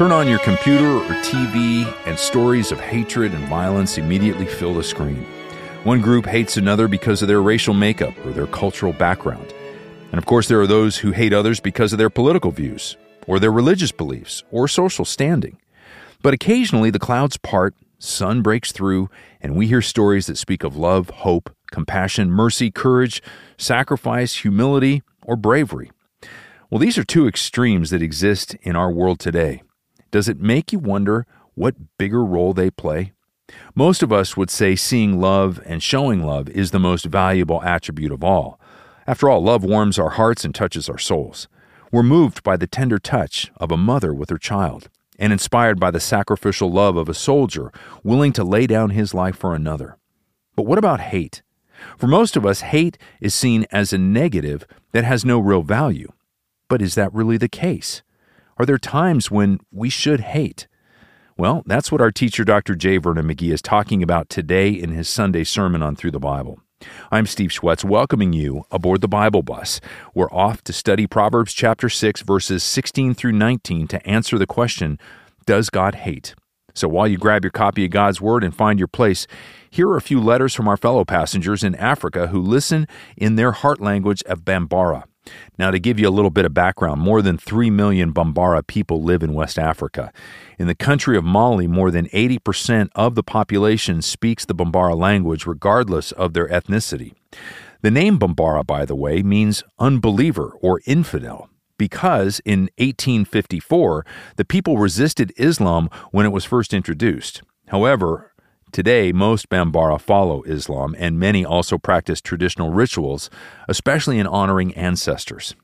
Turn on your computer or TV, and stories of hatred and violence immediately fill the screen. One group hates another because of their racial makeup or their cultural background. And of course, there are those who hate others because of their political views, or their religious beliefs, or social standing. But occasionally the clouds part, sun breaks through, and we hear stories that speak of love, hope, compassion, mercy, courage, sacrifice, humility, or bravery. Well, these are two extremes that exist in our world today. Does it make you wonder what bigger role they play? Most of us would say seeing love and showing love is the most valuable attribute of all. After all, love warms our hearts and touches our souls. We're moved by the tender touch of a mother with her child and inspired by the sacrificial love of a soldier willing to lay down his life for another. But what about hate? For most of us, hate is seen as a negative that has no real value. But is that really the case? Are there times when we should hate? Well, that's what our teacher, Dr. J. Vernon McGee, is talking about today in his Sunday sermon on Through the Bible. I'm Steve Schwetz, welcoming you aboard the Bible bus. We're off to study Proverbs chapter 6, verses 16 through 19 to answer the question Does God hate? So while you grab your copy of God's Word and find your place, here are a few letters from our fellow passengers in Africa who listen in their heart language of Bambara. Now, to give you a little bit of background, more than 3 million Bambara people live in West Africa. In the country of Mali, more than 80% of the population speaks the Bambara language, regardless of their ethnicity. The name Bambara, by the way, means unbeliever or infidel because in 1854, the people resisted Islam when it was first introduced. However, Today, most Bambara follow Islam, and many also practice traditional rituals, especially in honoring ancestors.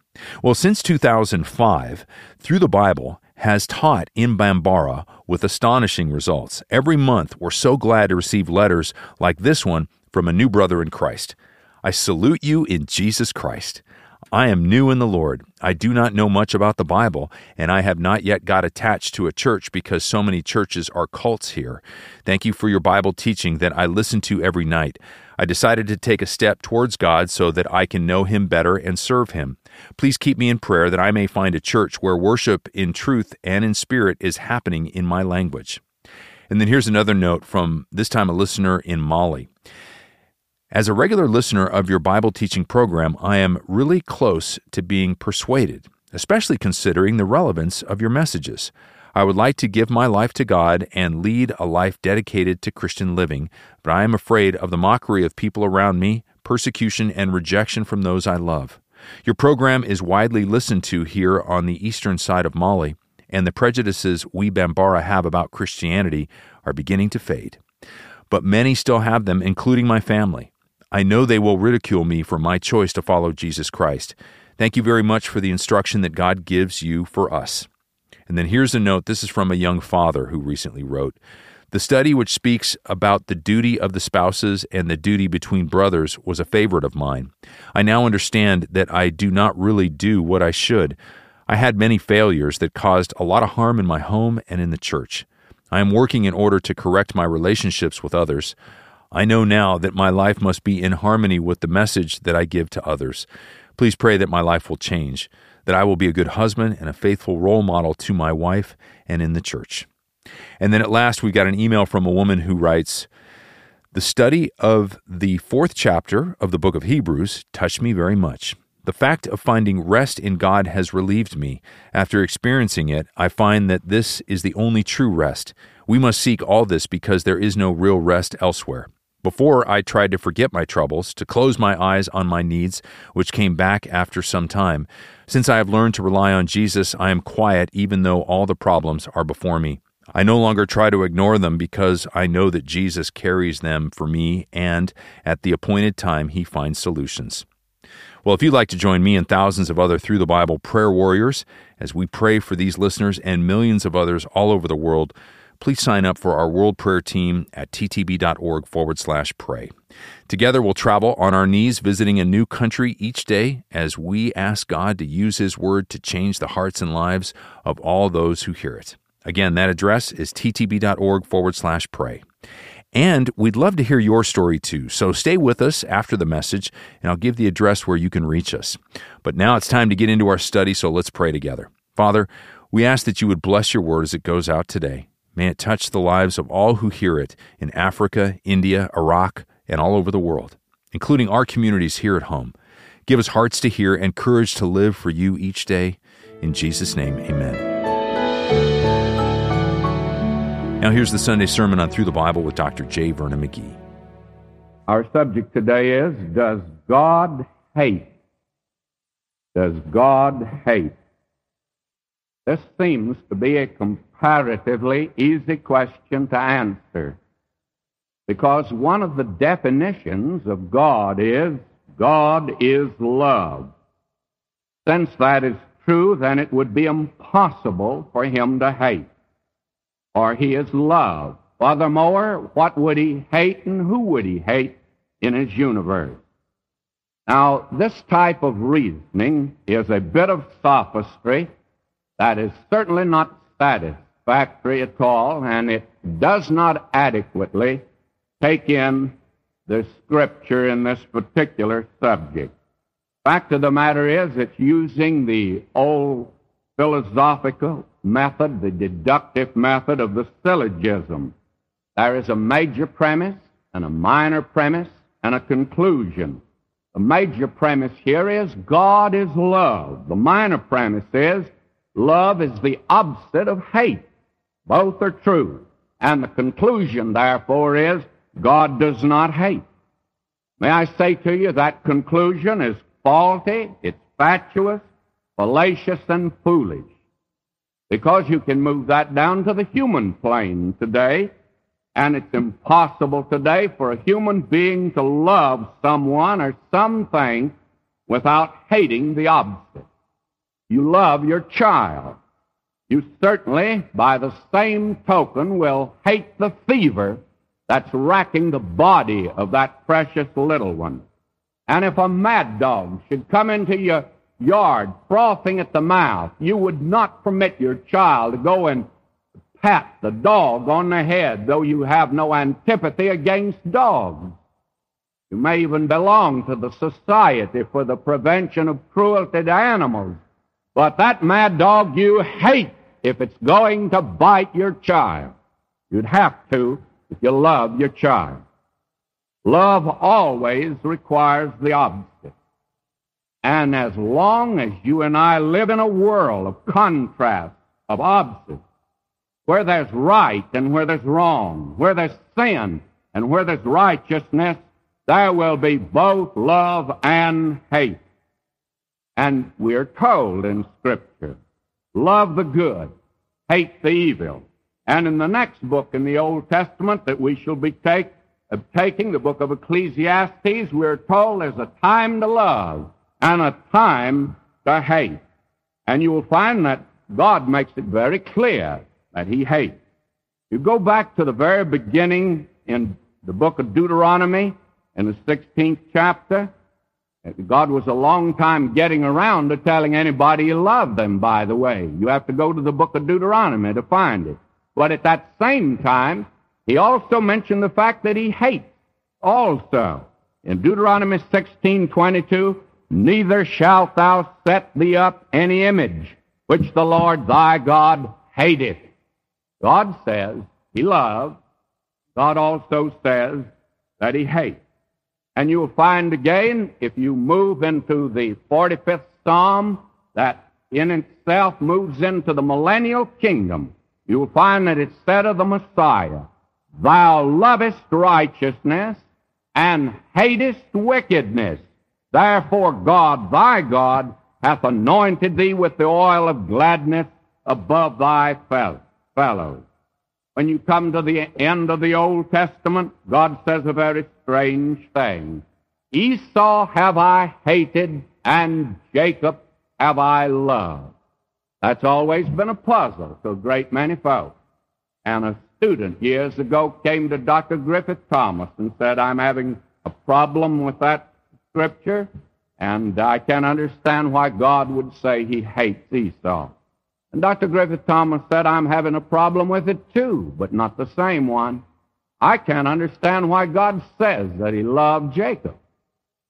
Well, since 2005, Through the Bible has taught in Bambara with astonishing results. Every month, we're so glad to receive letters like this one from a new brother in Christ. I salute you in Jesus Christ. I am new in the Lord. I do not know much about the Bible, and I have not yet got attached to a church because so many churches are cults here. Thank you for your Bible teaching that I listen to every night. I decided to take a step towards God so that I can know Him better and serve Him. Please keep me in prayer that I may find a church where worship in truth and in spirit is happening in my language. And then here's another note from this time a listener in Mali. As a regular listener of your Bible teaching program, I am really close to being persuaded, especially considering the relevance of your messages. I would like to give my life to God and lead a life dedicated to Christian living, but I am afraid of the mockery of people around me, persecution, and rejection from those I love. Your program is widely listened to here on the eastern side of Mali, and the prejudices we Bambara have about Christianity are beginning to fade. But many still have them, including my family. I know they will ridicule me for my choice to follow Jesus Christ. Thank you very much for the instruction that God gives you for us. And then here's a note this is from a young father who recently wrote The study which speaks about the duty of the spouses and the duty between brothers was a favorite of mine. I now understand that I do not really do what I should. I had many failures that caused a lot of harm in my home and in the church. I am working in order to correct my relationships with others. I know now that my life must be in harmony with the message that I give to others. Please pray that my life will change, that I will be a good husband and a faithful role model to my wife and in the church. And then at last, we got an email from a woman who writes The study of the fourth chapter of the book of Hebrews touched me very much. The fact of finding rest in God has relieved me. After experiencing it, I find that this is the only true rest. We must seek all this because there is no real rest elsewhere. Before, I tried to forget my troubles, to close my eyes on my needs, which came back after some time. Since I have learned to rely on Jesus, I am quiet even though all the problems are before me. I no longer try to ignore them because I know that Jesus carries them for me and, at the appointed time, he finds solutions. Well, if you'd like to join me and thousands of other Through the Bible prayer warriors as we pray for these listeners and millions of others all over the world, please sign up for our World Prayer Team at ttb.org forward slash pray. Together, we'll travel on our knees, visiting a new country each day as we ask God to use His Word to change the hearts and lives of all those who hear it. Again, that address is ttb.org forward slash pray. And we'd love to hear your story too, so stay with us after the message, and I'll give the address where you can reach us. But now it's time to get into our study, so let's pray together. Father, We ask that you would bless your word as it goes out today. May it touch the lives of all who hear it in Africa, India, Iraq, and all over the world, including our communities here at home. Give us hearts to hear and courage to live for you each day. In Jesus' name, amen. Now, here's the Sunday sermon on Through the Bible with Dr. J. Vernon McGee. Our subject today is Does God hate? Does God hate? This seems to be a comparatively easy question to answer because one of the definitions of God is God is love. Since that is true, then it would be impossible for him to hate, for he is love. Furthermore, what would he hate and who would he hate in his universe? Now, this type of reasoning is a bit of sophistry that is certainly not satisfactory at all, and it does not adequately take in the scripture in this particular subject. Fact of the matter is, it's using the old philosophical method, the deductive method of the syllogism. There is a major premise and a minor premise and a conclusion. The major premise here is God is love. The minor premise is love is the opposite of hate. Both are true. And the conclusion, therefore, is God does not hate. May I say to you that conclusion is faulty, it's fatuous, fallacious, and foolish. Because you can move that down to the human plane today and it's impossible today for a human being to love someone or something without hating the opposite. You love your child. You certainly, by the same token, will hate the fever that's racking the body of that precious little one. And if a mad dog should come into your yard frothing at the mouth, you would not permit your child to go and pat the dog on the head, though you have no antipathy against dogs. You may even belong to the Society for the Prevention of Cruelty to Animals. But that mad dog you hate if it's going to bite your child. You'd have to if you love your child. Love always requires the opposite. And as long as you and I live in a world of contrast, of opposites, where there's right and where there's wrong, where there's sin and where there's righteousness, there will be both love and hate. And we're told in Scripture, love the good, hate the evil. And in the next book in the Old Testament that we shall be take, uh, taking, the book of Ecclesiastes, we're told there's a time to love and a time to hate. And you will find that God makes it very clear that he hates. You go back to the very beginning in the book of Deuteronomy, in the 16th chapter. God was a long time getting around to telling anybody he loved them, by the way. You have to go to the book of Deuteronomy to find it. But at that same time, he also mentioned the fact that he hates also. In Deuteronomy 16:22, neither shalt thou set thee up any image which the Lord thy God hateth. God says he loves. God also says that he hates. And you'll find again, if you move into the 45th Psalm, that in itself moves into the millennial kingdom. You'll find that it's said of the Messiah, Thou lovest righteousness and hatest wickedness. Therefore God, thy God, hath anointed thee with the oil of gladness above thy fellows. When you come to the end of the Old Testament, God says a very strange thing. Esau have I hated, and Jacob have I loved. That's always been a puzzle to a great many folks. And a student years ago came to Dr. Griffith Thomas and said, I'm having a problem with that scripture, and I can't understand why God would say he hates Esau. And Dr. Griffith Thomas said, I'm having a problem with it too, but not the same one. I can't understand why God says that he loved Jacob.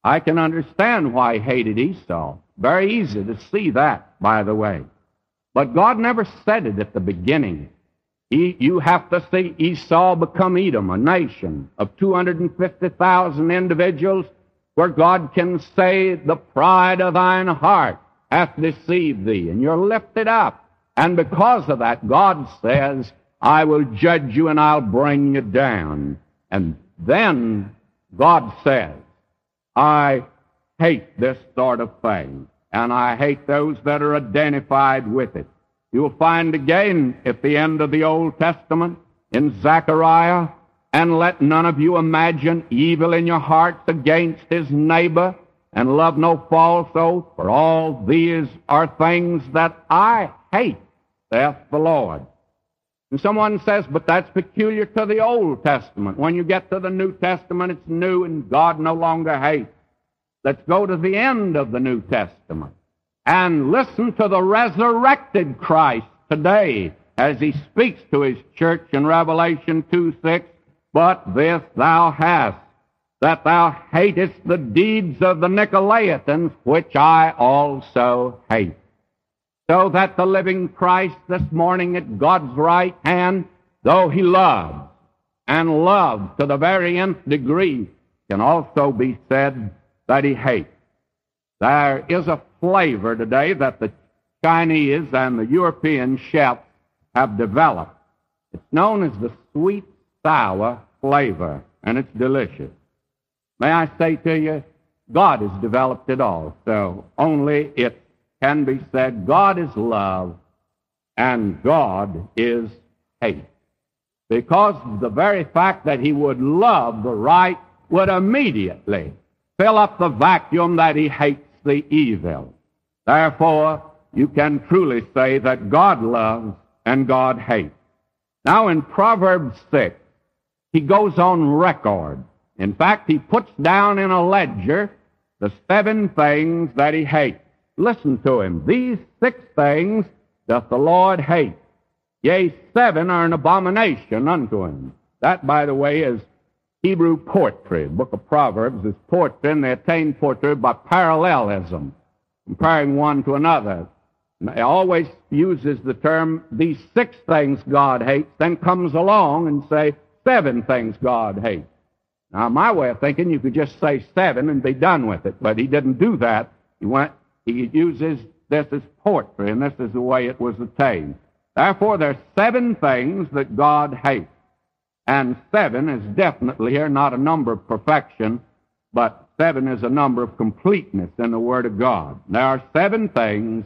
I can understand why he hated Esau. Very easy to see that, by the way. But God never said it at the beginning. He, you have to see Esau become Edom, a nation of 250,000 individuals, where God can say, The pride of thine heart hath deceived thee, and you're lifted up. And because of that, God says, I will judge you and I'll bring you down. And then God says, I hate this sort of thing, and I hate those that are identified with it. You'll find again at the end of the Old Testament in Zechariah, and let none of you imagine evil in your hearts against his neighbor, and love no false oath, for all these are things that I hate, saith the Lord. And someone says, but that's peculiar to the Old Testament. When you get to the New Testament, it's new and God no longer hates. Let's go to the end of the New Testament and listen to the resurrected Christ today as he speaks to his church in Revelation 2 6. But this thou hast, that thou hatest the deeds of the Nicolaitans, which I also hate so that the living Christ this morning at God's right hand, though he loves and loved to the very nth degree, can also be said that he hates. There is a flavor today that the Chinese and the European chefs have developed. It's known as the sweet sour flavor, and it's delicious. May I say to you, God has developed it all, so only it's can be said God is love and God is hate. Because the very fact that he would love the right would immediately fill up the vacuum that he hates the evil. Therefore, you can truly say that God loves and God hates. Now in Proverbs 6, he goes on record. In fact, he puts down in a ledger the seven things that he hates. Listen to him. These six things doth the Lord hate. Yea, seven are an abomination unto him. That, by the way, is Hebrew poetry. The book of Proverbs is poetry, and they attain poetry by parallelism, comparing one to another. And It always uses the term, these six things God hates, then comes along and say, seven things God hates. Now, my way of thinking, you could just say seven and be done with it, but he didn't do that. He went he uses this as poetry, and this is the way it was attained. Therefore, there are seven things that God hates. And seven is definitely here not a number of perfection, but seven is a number of completeness in the Word of God. There are seven things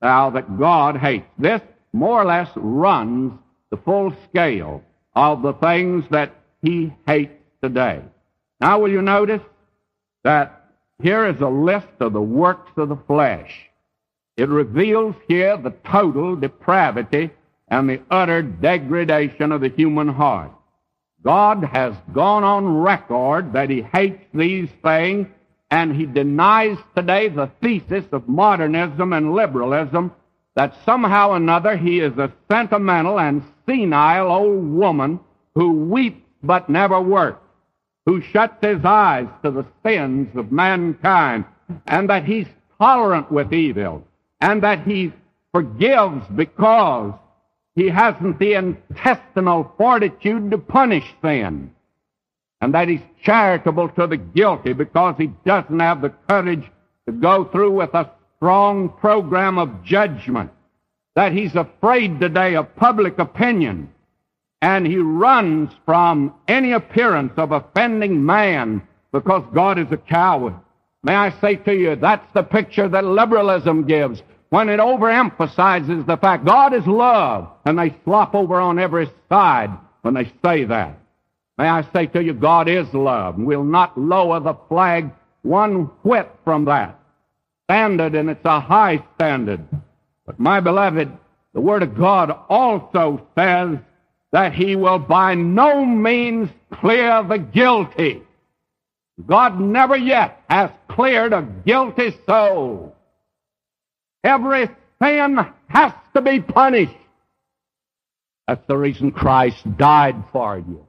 now that God hates. This more or less runs the full scale of the things that He hates today. Now, will you notice that here is a list of the works of the flesh. It reveals here the total depravity and the utter degradation of the human heart. God has gone on record that He hates these things, and He denies today the thesis of modernism and liberalism that somehow or another He is a sentimental and senile old woman who weeps but never works who shuts his eyes to the sins of mankind, and that he's tolerant with evil, and that he forgives because he hasn't the intestinal fortitude to punish sin, and that he's charitable to the guilty because he doesn't have the courage to go through with a strong program of judgment, that he's afraid today of public opinion, and he runs from any appearance of offending man because God is a coward. May I say to you, that's the picture that liberalism gives when it overemphasizes the fact God is love, and they slop over on every side when they say that. May I say to you, God is love, and we'll not lower the flag one whit from that standard, and it's a high standard. But my beloved, the Word of God also says that he will by no means clear the guilty. God never yet has cleared a guilty soul. Every sin has to be punished. That's the reason Christ died for you.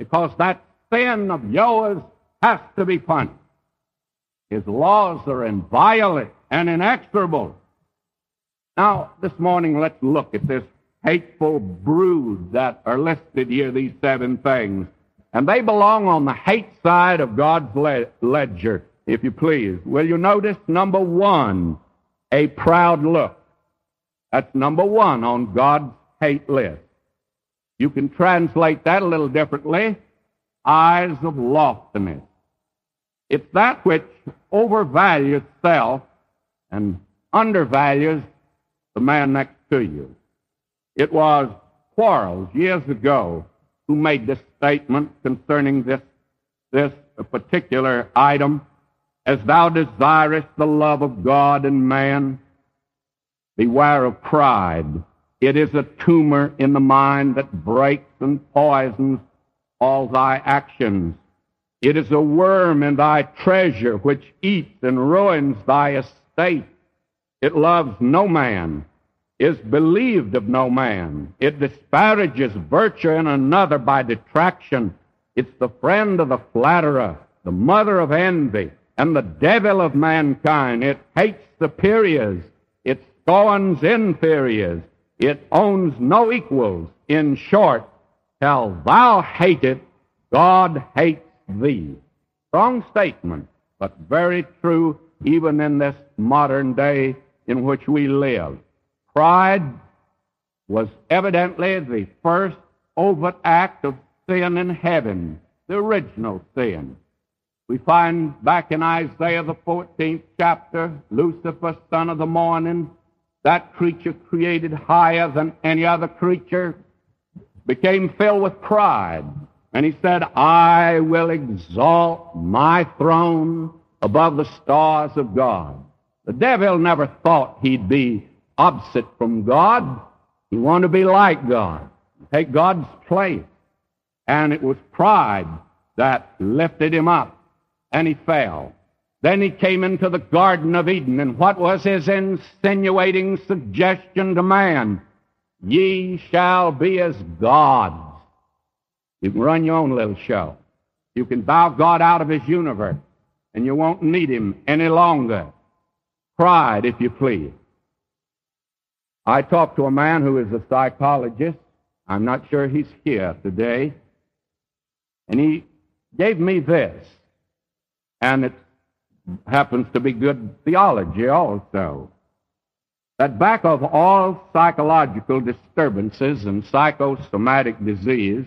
Because that sin of yours has to be punished. His laws are inviolate and inexorable. Now, this morning, let's look at this hateful brood that are listed here, these seven things. And they belong on the hate side of God's le- ledger, if you please. Will you notice number one, a proud look? That's number one on God's hate list. You can translate that a little differently. Eyes of loftiness. It's that which overvalues self and undervalues the man next to you. It was Quarles years ago who made this statement concerning this, this particular item. As thou desirest the love of God and man, beware of pride. It is a tumor in the mind that breaks and poisons all thy actions. It is a worm in thy treasure which eats and ruins thy estate. It loves no man, is believed of no man. It disparages virtue in another by detraction. It's the friend of the flatterer, the mother of envy, and the devil of mankind. It hates superiors. It scorns inferiors. It owns no equals. In short, shall thou hate it, God hates thee. Strong statement, but very true even in this modern day in which we live. Pride was evidently the first overt act of sin in heaven, the original sin. We find back in Isaiah the 14th chapter, Lucifer, son of the morning, that creature created higher than any other creature, became filled with pride. And he said, I will exalt my throne above the stars of God. The devil never thought he'd be opposite from God. He wanted to be like God, take God's place. And it was pride that lifted him up, and he fell. Then he came into the Garden of Eden, and what was his insinuating suggestion to man? Ye shall be as gods. You can run your own little show. You can bow God out of his universe, and you won't need him any longer. Pride, if you please. I talked to a man who is a psychologist. I'm not sure he's here today. And he gave me this. And it happens to be good theology also. That back of all psychological disturbances and psychosomatic disease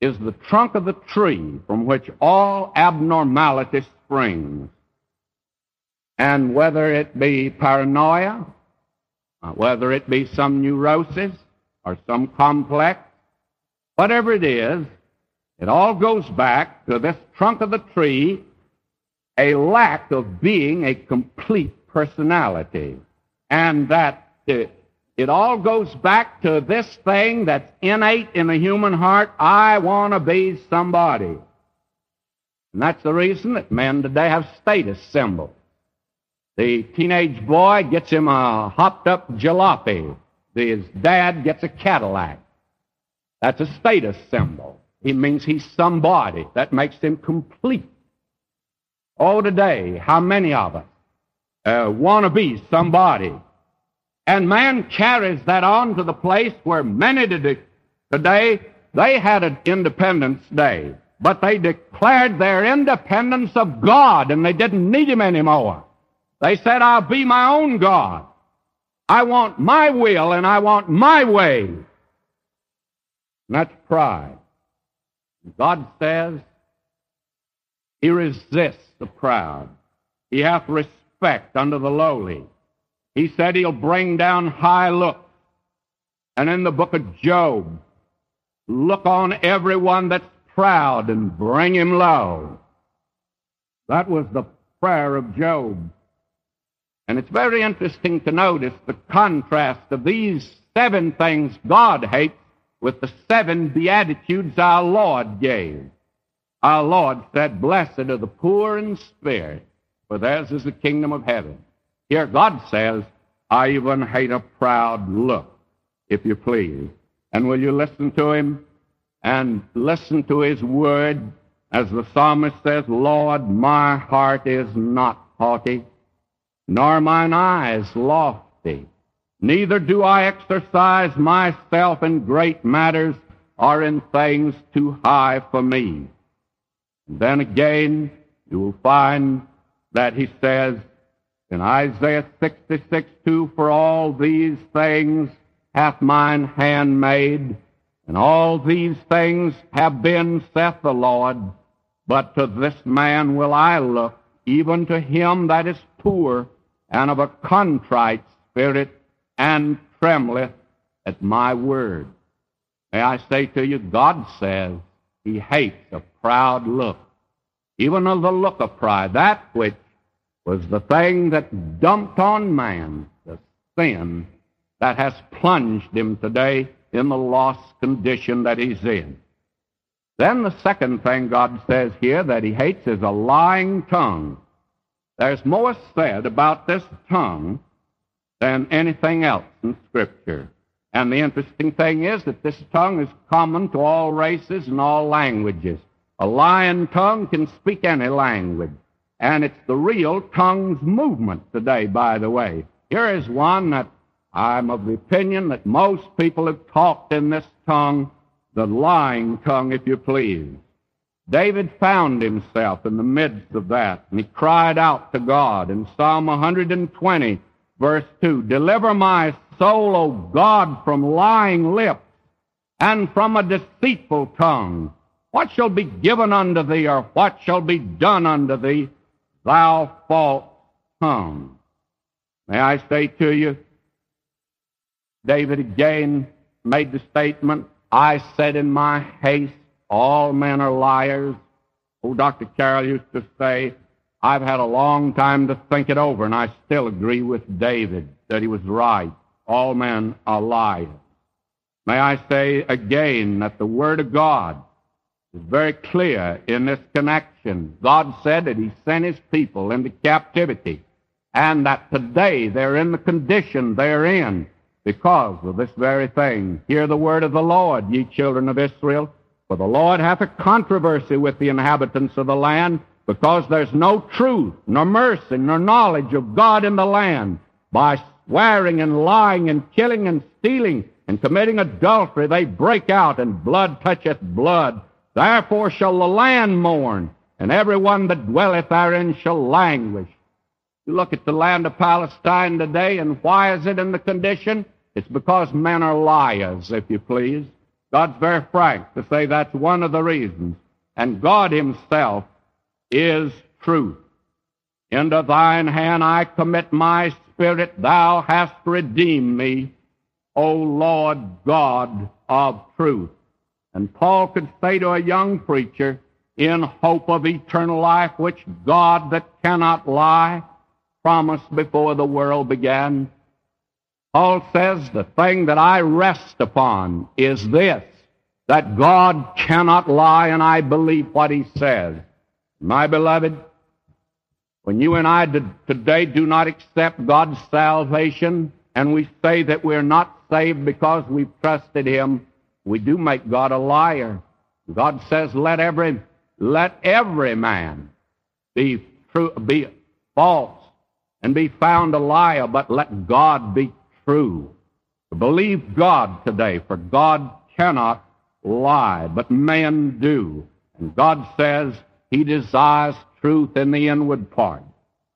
is the trunk of the tree from which all abnormality springs. And whether it be paranoia, whether it be some neurosis or some complex, whatever it is, it all goes back to this trunk of the tree, a lack of being a complete personality. And that it, it all goes back to this thing that's innate in the human heart. I want to be somebody. And that's the reason that men today have status symbols. The teenage boy gets him a hopped up jalopy. His dad gets a Cadillac. That's a status symbol. It means he's somebody. That makes him complete. Oh, today, how many of us uh, want to be somebody? And man carries that on to the place where many today, they had an Independence Day, but they declared their independence of God and they didn't need Him anymore. They said, I'll be my own God. I want my will and I want my way. And that's pride. God says he resists the proud. He hath respect unto the lowly. He said he'll bring down high looks. And in the book of Job, look on everyone that's proud and bring him low. That was the prayer of Job. And it's very interesting to notice the contrast of these seven things God hates with the seven beatitudes our Lord gave. Our Lord said, Blessed are the poor in spirit, for theirs is the kingdom of heaven. Here God says, I even hate a proud look, if you please. And will you listen to him and listen to his word as the psalmist says, Lord, my heart is not haughty nor mine eyes lofty. Neither do I exercise myself in great matters or in things too high for me. And then again, you will find that he says in Isaiah 66, 2, For all these things hath mine hand made, and all these things have been, saith the Lord. But to this man will I look, even to him that is poor and of a contrite spirit, and trembleth at my word. May I say to you, God says he hates a proud look, even of the look of pride, that which was the thing that dumped on man the sin that has plunged him today in the lost condition that he's in. Then the second thing God says here that he hates is a lying tongue. There's more said about this tongue than anything else in Scripture. And the interesting thing is that this tongue is common to all races and all languages. A lying tongue can speak any language. And it's the real tongue's movement today, by the way. Here is one that I'm of the opinion that most people have talked in this tongue, the lying tongue, if you please. David found himself in the midst of that, and he cried out to God in Psalm 120, verse 2, Deliver my soul, O God, from lying lips and from a deceitful tongue. What shall be given unto thee, or what shall be done unto thee? thou false tongue. May I say to you, David again made the statement, I said in my haste, all men are liars. Oh, Dr. Carroll used to say, I've had a long time to think it over, and I still agree with David that he was right. All men are liars. May I say again that the Word of God is very clear in this connection. God said that He sent His people into captivity, and that today they're in the condition they're in because of this very thing. Hear the word of the Lord, ye children of Israel. For the Lord hath a controversy with the inhabitants of the land, because there's no truth, nor mercy, nor knowledge of God in the land. By swearing and lying and killing and stealing and committing adultery, they break out, and blood toucheth blood. Therefore shall the land mourn, and every one that dwelleth therein shall languish. You look at the land of Palestine today, and why is it in the condition? It's because men are liars, if you please. God's very frank to say that's one of the reasons. And God Himself is truth. Into thine hand I commit my spirit. Thou hast redeemed me, O Lord God of truth. And Paul could say to a young preacher, in hope of eternal life, which God that cannot lie promised before the world began. Paul says, the thing that I rest upon is this, that God cannot lie, and I believe what he says. My beloved, when you and I today do not accept God's salvation, and we say that we're not saved because we've trusted him, we do make God a liar. God says, let every, let every man be true, be false and be found a liar, but let God be true. Believe God today, for God cannot lie, but men do. And God says He desires truth in the inward part,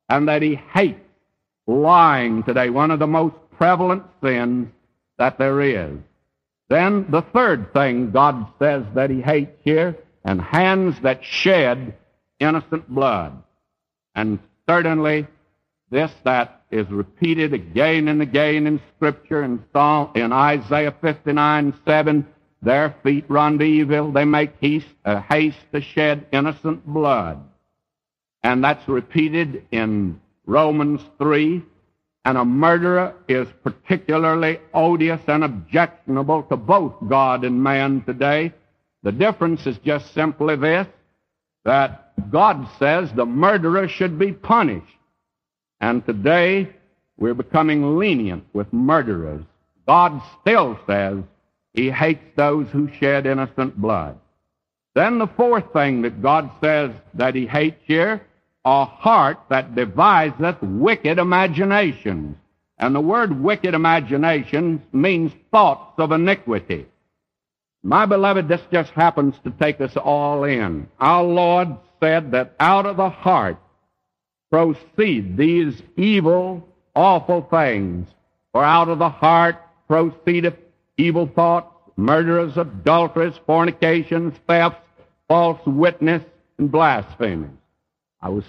and that He hates lying today, one of the most prevalent sins that there is. Then the third thing God says that he hates here, and hands that shed innocent blood. And certainly this that is repeated again and again in Scripture in, Psalm, in Isaiah 59, 7, their feet run to evil, they make haste, uh, haste to shed innocent blood. And that's repeated in Romans 3, and a murderer is particularly odious and objectionable to both God and man today. The difference is just simply this, that God says the murderer should be punished. And today, we're becoming lenient with murderers. God still says he hates those who shed innocent blood. Then the fourth thing that God says that he hates here a heart that deviseth wicked imaginations. And the word wicked imagination means thoughts of iniquity. My beloved, this just happens to take us all in. Our Lord said that out of the heart proceed these evil, awful things. For out of the heart proceedeth evil thoughts, murderers, adulterers, fornications, thefts, false witness, and blasphemies. I was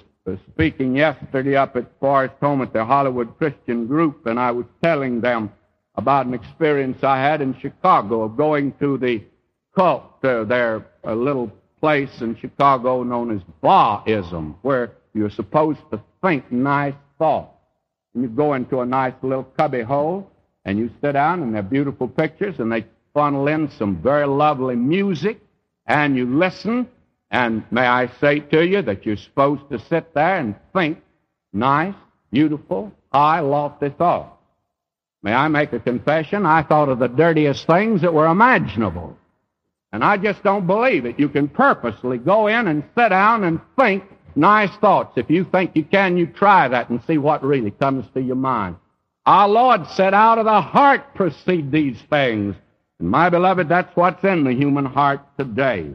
speaking yesterday up at Forest Home at the Hollywood Christian Group, and I was telling them about an experience I had in Chicago of going to the cult, uh, their a little place in Chicago known as Bahaism, where you're supposed to think nice thoughts. And you go into a nice little cubby hole, and you sit down, and they're beautiful pictures, and they funnel in some very lovely music, and you listen, and may I say to you that you're supposed to sit there and think nice, beautiful, high, lofty thoughts. May I make a confession? I thought of the dirtiest things that were imaginable. And I just don't believe it. You can purposely go in and sit down and think nice thoughts. If you think you can, you try that and see what really comes to your mind. Our Lord said, out of the heart proceed these things. And my beloved, that's what's in the human heart today.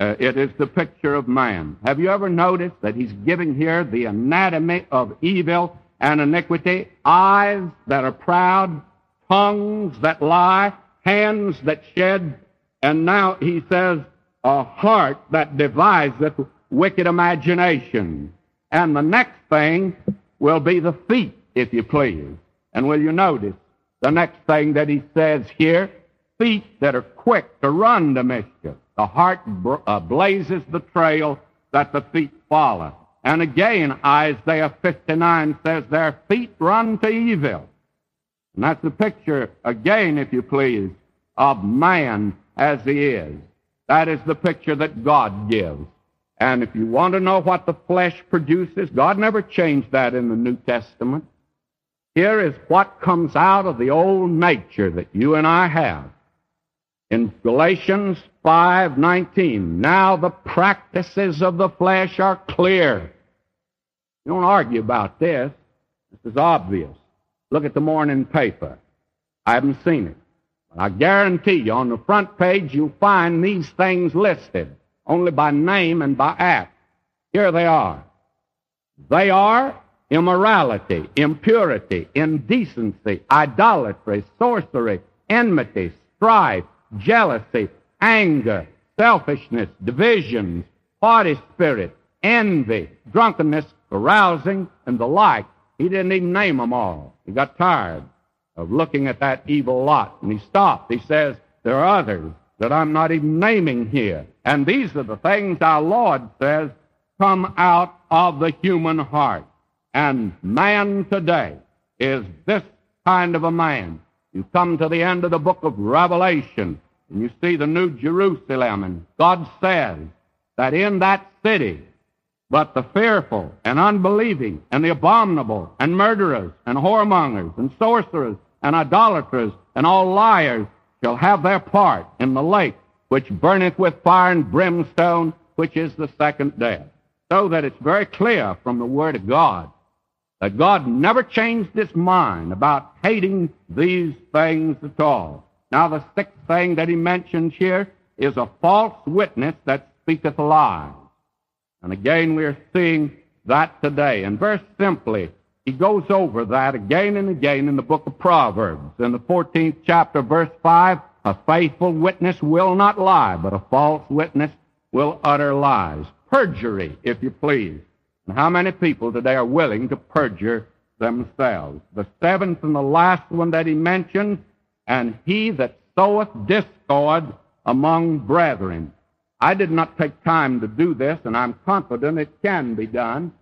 Uh, it is the picture of man. Have you ever noticed that he's giving here the anatomy of evil and iniquity? Eyes that are proud, tongues that lie, hands that shed, and now he says, a heart that deviseth wicked imagination. And the next thing will be the feet, if you please. And will you notice the next thing that he says here? Feet that are quick to run to mischief. The heart uh, blazes the trail that the feet follow. And again, Isaiah 59 says, Their feet run to evil. And that's the picture, again, if you please, of man as he is. That is the picture that God gives. And if you want to know what the flesh produces, God never changed that in the New Testament. Here is what comes out of the old nature that you and I have. In Galatians 5:19, now the practices of the flesh are clear. You don't argue about this. This is obvious. Look at the morning paper. I haven't seen it. But I guarantee you on the front page you'll find these things listed only by name and by act. Here they are. They are immorality, impurity, indecency, idolatry, sorcery, enmity, strife, jealousy, anger, selfishness, divisions, haughty spirit, envy, drunkenness, carousing, and the like. He didn't even name them all. He got tired of looking at that evil lot, and he stopped. He says, There are others that I'm not even naming here. And these are the things our Lord says come out of the human heart. And man today is this kind of a man. You come to the end of the book of Revelation, and you see the New Jerusalem, and God says that in that city, but the fearful and unbelieving and the abominable and murderers and whoremongers and sorcerers and idolaters and all liars shall have their part in the lake which burneth with fire and brimstone, which is the second death. So that it's very clear from the Word of God that God never changed his mind about hating these things at all. Now, the sixth thing that he mentions here is a false witness that speaketh lies. And again, we're seeing that today. And very simply, he goes over that again and again in the book of Proverbs. In the 14th chapter, verse 5, a faithful witness will not lie, but a false witness will utter lies. Perjury, if you please. And how many people today are willing to perjure themselves? The seventh and the last one that he mentions, and he that soweth discord among brethren. I did not take time to do this, and I'm confident it can be done.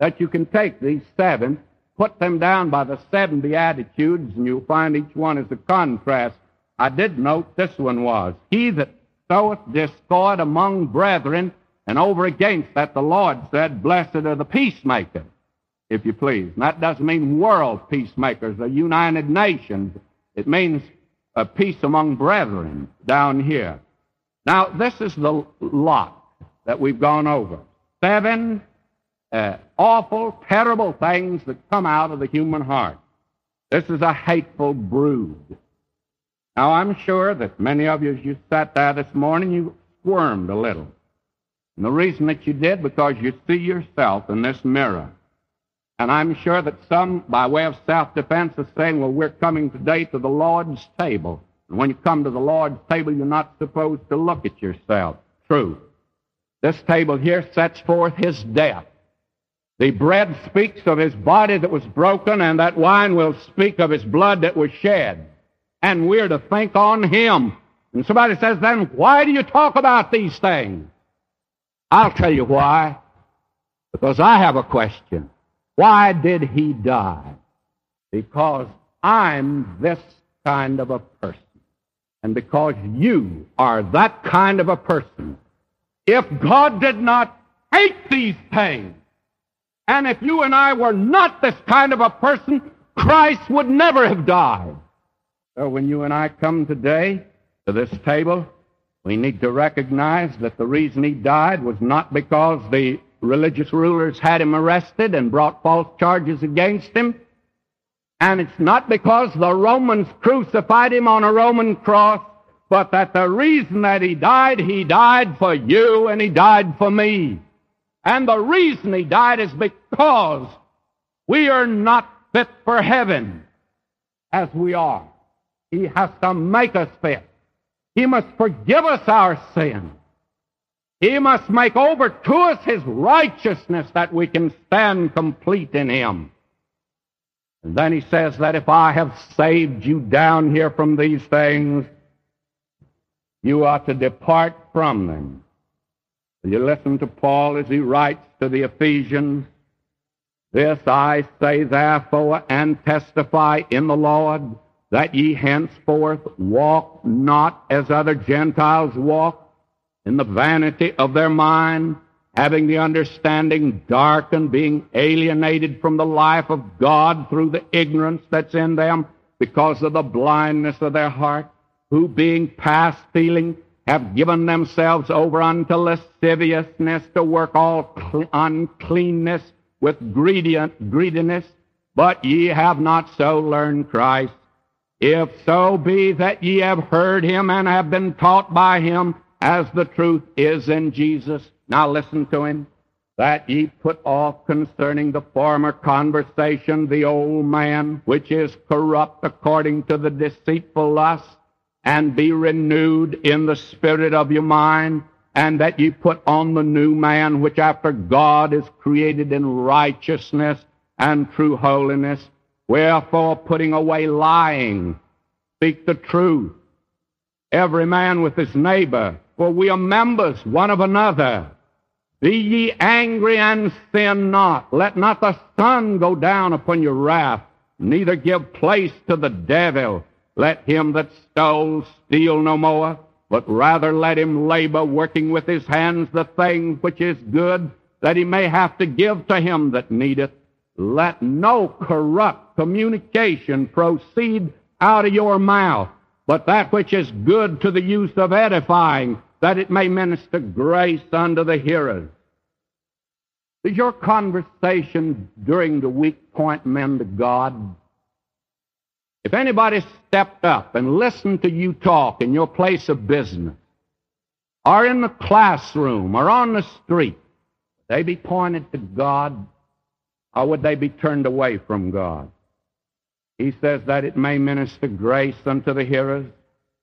That you can take these seven, put them down by the seven Beatitudes, and you'll find each one is a contrast. I did note this one was, He that soweth discord among brethren and over against that, the Lord said, Blessed are the peacemakers, if you please. And that doesn't mean world peacemakers, the United Nations. It means a peace among brethren down here. Now, this is the lot that we've gone over. Seven uh, awful, terrible things that come out of the human heart. This is a hateful brood. Now, I'm sure that many of you, as you sat there this morning, you squirmed a little. And the reason that you did, because you see yourself in this mirror. And I'm sure that some, by way of self-defense, are saying, well, we're coming today to the Lord's table. And when you come to the Lord's table, you're not supposed to look at yourself. True. This table here sets forth his death. The bread speaks of his body that was broken, and that wine will speak of his blood that was shed. And we're to think on him. And somebody says, then why do you talk about these things? I'll tell you why. Because I have a question. Why did he die? Because I'm this kind of a person. And because you are that kind of a person. If God did not hate these things, and if you and I were not this kind of a person, Christ would never have died. So when you and I come today to this table, we need to recognize that the reason he died was not because the religious rulers had him arrested and brought false charges against him. And it's not because the Romans crucified him on a Roman cross, but that the reason that he died, he died for you and he died for me. And the reason he died is because we are not fit for heaven as we are. He has to make us fit. He must forgive us our sin. He must make over to us his righteousness that we can stand complete in him. And then he says that if I have saved you down here from these things, you are to depart from them. You listen to Paul as he writes to the Ephesians. This I say therefore and testify in the Lord that ye henceforth walk not as other Gentiles walk in the vanity of their mind, having the understanding darkened, being alienated from the life of God through the ignorance that's in them because of the blindness of their heart, who being past feeling have given themselves over unto lasciviousness to work all uncleanness with greediness, but ye have not so learned Christ. If so be that ye have heard him and have been taught by him, as the truth is in Jesus. Now listen to him. That ye put off concerning the former conversation the old man, which is corrupt according to the deceitful lust and be renewed in the spirit of your mind, and that ye put on the new man, which after God is created in righteousness and true holiness. Wherefore, putting away lying, speak the truth, every man with his neighbor, for we are members one of another. Be ye angry and sin not. Let not the sun go down upon your wrath, neither give place to the devil. Let him that stole steal no more, but rather let him labor, working with his hands the thing which is good, that he may have to give to him that needeth. Let no corrupt communication proceed out of your mouth, but that which is good to the use of edifying, that it may minister grace unto the hearers. Does your conversation during the week point men to God? If anybody stepped up and listened to you talk in your place of business, or in the classroom, or on the street, they be pointed to God, or would they be turned away from God? He says that it may minister grace unto the hearers,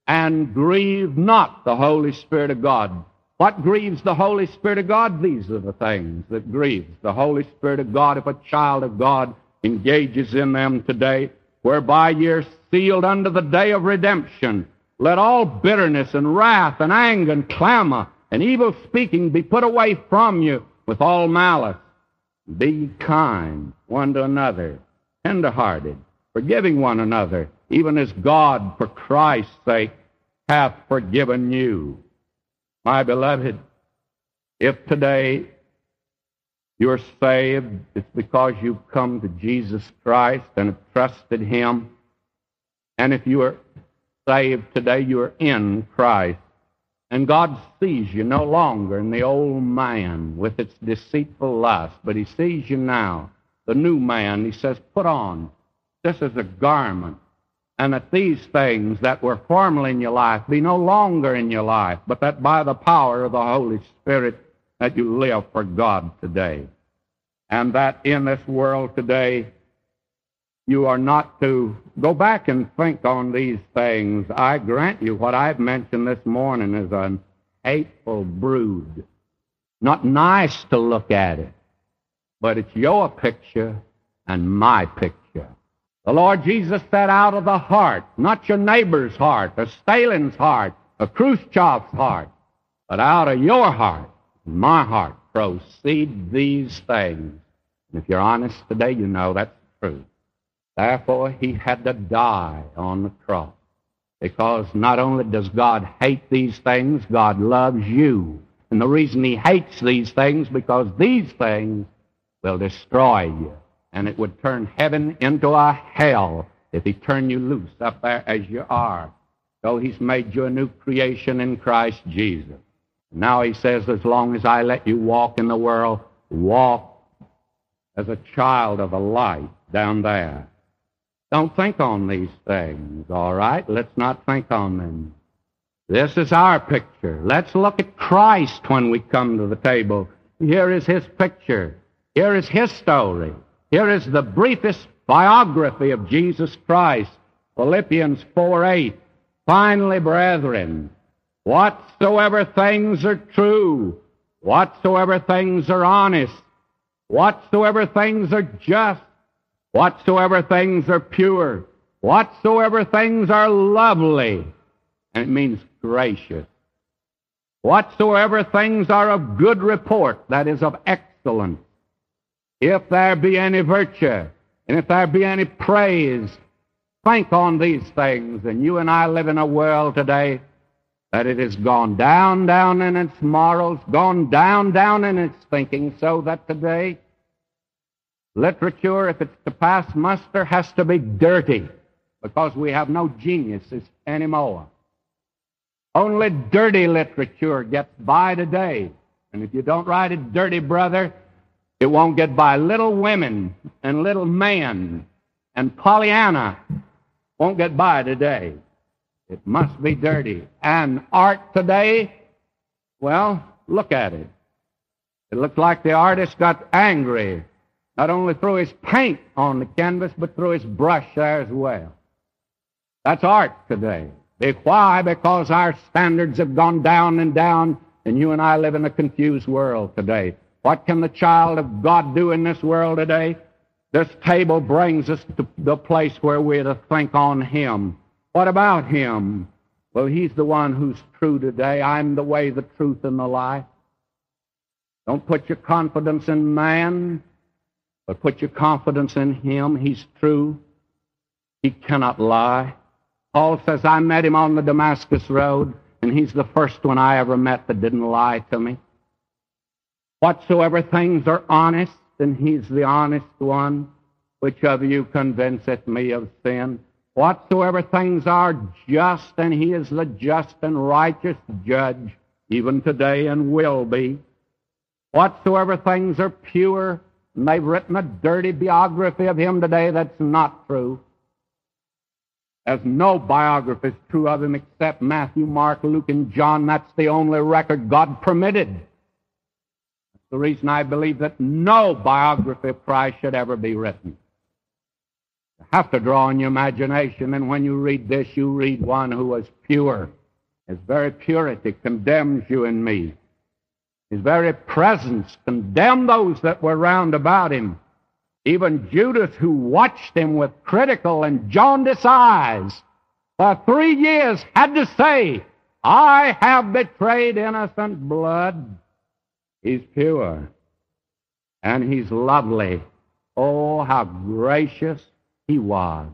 and grieve not the Holy Spirit of God. What grieves the Holy Spirit of God? These are the things that grieves the Holy Spirit of God if a child of God engages in them today whereby you're sealed unto the day of redemption. Let all bitterness and wrath and anger and clamor and evil speaking be put away from you with all malice. Be kind one to another, tender-hearted, forgiving one another, even as God, for Christ's sake, hath forgiven you. My beloved, if today you're saved, it's because you've come to Jesus Christ and have trusted Him. And if you are saved today, you are in Christ. And God sees you no longer in the old man with its deceitful lust, but He sees you now, the new man. He says, put on This is a garment. And that these things that were formerly in your life be no longer in your life, but that by the power of the Holy Spirit that you live for God today. And that in this world today, you are not to go back and think on these things. I grant you what I've mentioned this morning is an hateful brood. Not nice to look at it, but it's your picture and my picture. The Lord Jesus said, out of the heart, not your neighbor's heart, or Stalin's heart, or Khrushchev's heart, but out of your heart, my heart, proceed these things. And if you're honest today, you know that's true. Therefore, he had to die on the cross. Because not only does God hate these things, God loves you. And the reason he hates these things, because these things will destroy you. And it would turn heaven into a hell if he turned you loose up there as you are. So he's made you a new creation in Christ Jesus. Now he says, as long as I let you walk in the world, walk as a child of the light down there. Don't think on these things, all right? Let's not think on them. This is our picture. Let's look at Christ when we come to the table. Here is his picture. Here is his story. Here is the briefest biography of Jesus Christ. Philippians 4 8. Finally, brethren, whatsoever things are true, whatsoever things are honest, whatsoever things are just, whatsoever things are pure, whatsoever things are lovely, and it means gracious, whatsoever things are of good report, that is of excellence, if there be any virtue, and if there be any praise, think on these things. And you and I live in a world today that it has gone down, down in its morals, gone down, down in its thinking, so that today Literature, if it's to pass muster, has to be dirty because we have no geniuses anymore. Only dirty literature gets by today. And if you don't write it dirty, brother, it won't get by. Little women and little men and Pollyanna won't get by today. It must be dirty. And art today, well, look at it. It looks like the artist got angry not only threw his paint on the canvas, but threw his brush there as well. That's art today. Why? Because our standards have gone down and down, and you and I live in a confused world today. What can the child of God do in this world today? This table brings us to the place where we're to think on Him. What about Him? Well, He's the one who's true today. I'm the way, the truth, and the life. Don't put your confidence in man. But put your confidence in Him. He's true. He cannot lie. Paul says, I met him on the Damascus Road, and he's the first one I ever met that didn't lie to me. Whatsoever things are honest, and he's the honest one. Which of you convinceth me of sin? Whatsoever things are just, and he is the just and righteous judge, even today and will be. Whatsoever things are pure, and they've written a dirty biography of him today that's not true. There's no biographers true of him except Matthew, Mark, Luke, and John. That's the only record God permitted. That's the reason I believe that no biography of Christ should ever be written. You have to draw on your imagination, and when you read this, you read one who was pure. His very purity condemns you and me. His very presence condemned those that were round about him. Even Judas, who watched him with critical and jaundiced eyes for three years, had to say, I have betrayed innocent blood. He's pure and he's lovely. Oh, how gracious he was.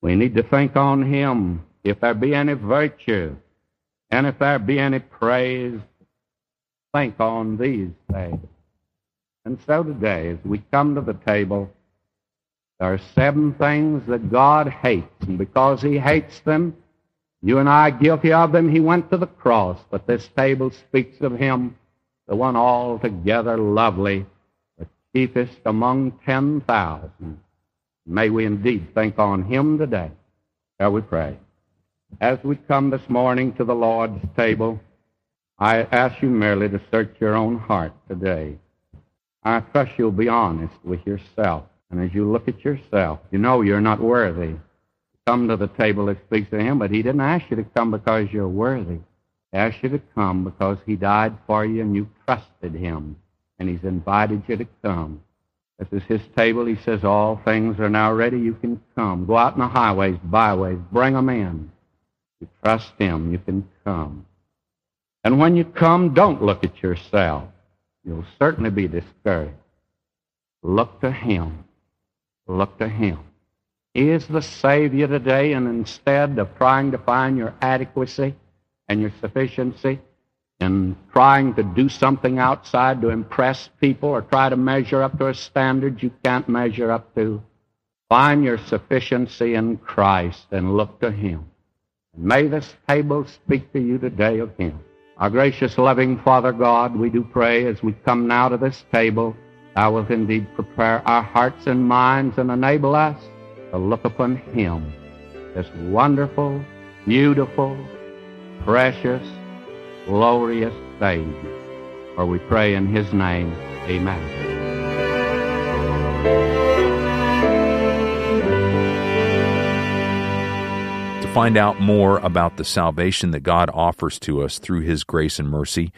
We need to think on him if there be any virtue and if there be any praise think on these things. And so today, as we come to the table, there are seven things that God hates, and because He hates them, you and I are guilty of them, He went to the cross. But this table speaks of Him, the one altogether lovely, the chiefest among ten thousand. May we indeed think on him today. Shall we pray? As we come this morning to the Lord's table, I ask you merely to search your own heart today. I trust you'll be honest with yourself. And as you look at yourself, you know you're not worthy. Come to the table that speaks to him, but he didn't ask you to come because you're worthy. He asked you to come because he died for you and you trusted him. And he's invited you to come. This is his table. He says, All things are now ready. You can come. Go out in the highways, byways, bring them in. You trust him, you can come. And when you come, don't look at yourself. You'll certainly be discouraged. Look to him. Look to him. He is the Savior today, and instead of trying to find your adequacy and your sufficiency in trying to do something outside to impress people or try to measure up to a standard you can't measure up to, find your sufficiency in Christ and look to Him. And may this table speak to you today of Him. Our gracious, loving Father God, we do pray as we come now to this table, Thou wilt indeed prepare our hearts and minds and enable us to look upon Him, this wonderful, beautiful, precious, glorious Savior. For we pray in His name, Amen. Find out more about the salvation that God offers to us through His grace and mercy,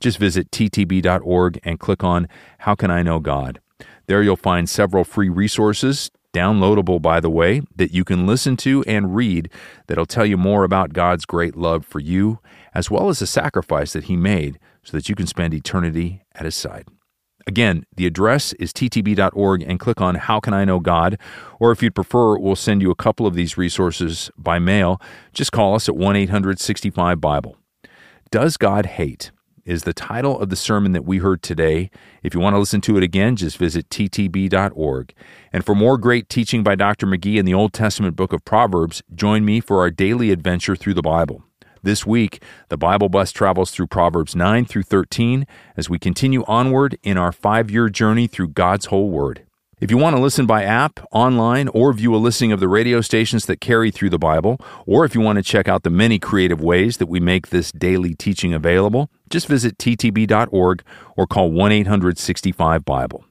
just visit ttb.org and click on How Can I Know God? There you'll find several free resources, downloadable by the way, that you can listen to and read that'll tell you more about God's great love for you, as well as the sacrifice that He made so that you can spend eternity at His side. Again, the address is ttb.org and click on How Can I Know God? Or if you'd prefer, we'll send you a couple of these resources by mail. Just call us at 1 800 65 Bible. Does God hate? is the title of the sermon that we heard today. If you want to listen to it again, just visit ttb.org. And for more great teaching by Dr. McGee in the Old Testament book of Proverbs, join me for our daily adventure through the Bible. This week, the Bible bus travels through Proverbs 9 through 13 as we continue onward in our five year journey through God's whole Word. If you want to listen by app, online, or view a listing of the radio stations that carry through the Bible, or if you want to check out the many creative ways that we make this daily teaching available, just visit ttb.org or call 1 800 65 Bible.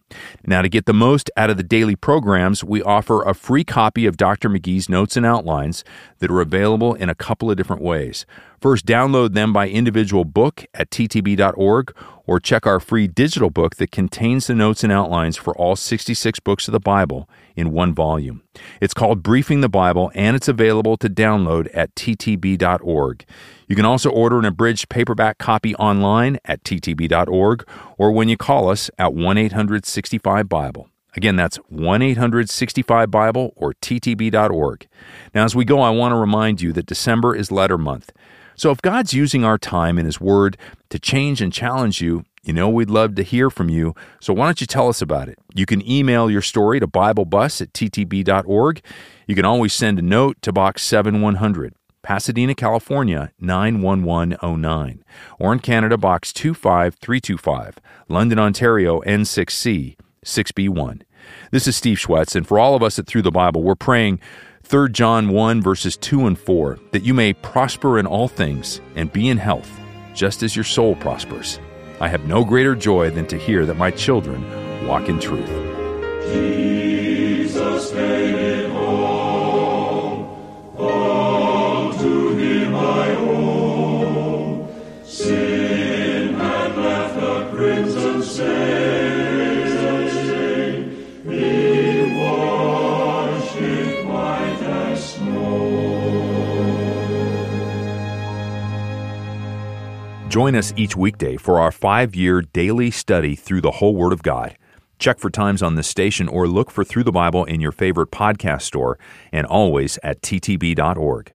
Now, to get the most out of the daily programs, we offer a free copy of Dr. McGee's notes and outlines that are available in a couple of different ways. First, download them by individual book at ttb.org or check our free digital book that contains the notes and outlines for all 66 books of the Bible in one volume. It's called Briefing the Bible and it's available to download at ttb.org. You can also order an abridged paperback copy online at ttb.org or when you call us at 1 800 65 Bible. Again, that's 1 800 65 Bible or ttb.org. Now, as we go, I want to remind you that December is letter month. So if God's using our time in His Word to change and challenge you, you know we'd love to hear from you. So why don't you tell us about it? You can email your story to BibleBus at ttb.org. You can always send a note to Box 7100. Pasadena, California 91109, or in Canada, Box 25325, London, Ontario N6C 6B1. This is Steve Schwetz, and for all of us at Through the Bible, we're praying 3 John 1, verses 2 and 4, that you may prosper in all things and be in health, just as your soul prospers. I have no greater joy than to hear that my children walk in truth. Jesus oh, Join us each weekday for our five year daily study through the whole Word of God. Check for times on this station or look for Through the Bible in your favorite podcast store and always at ttb.org.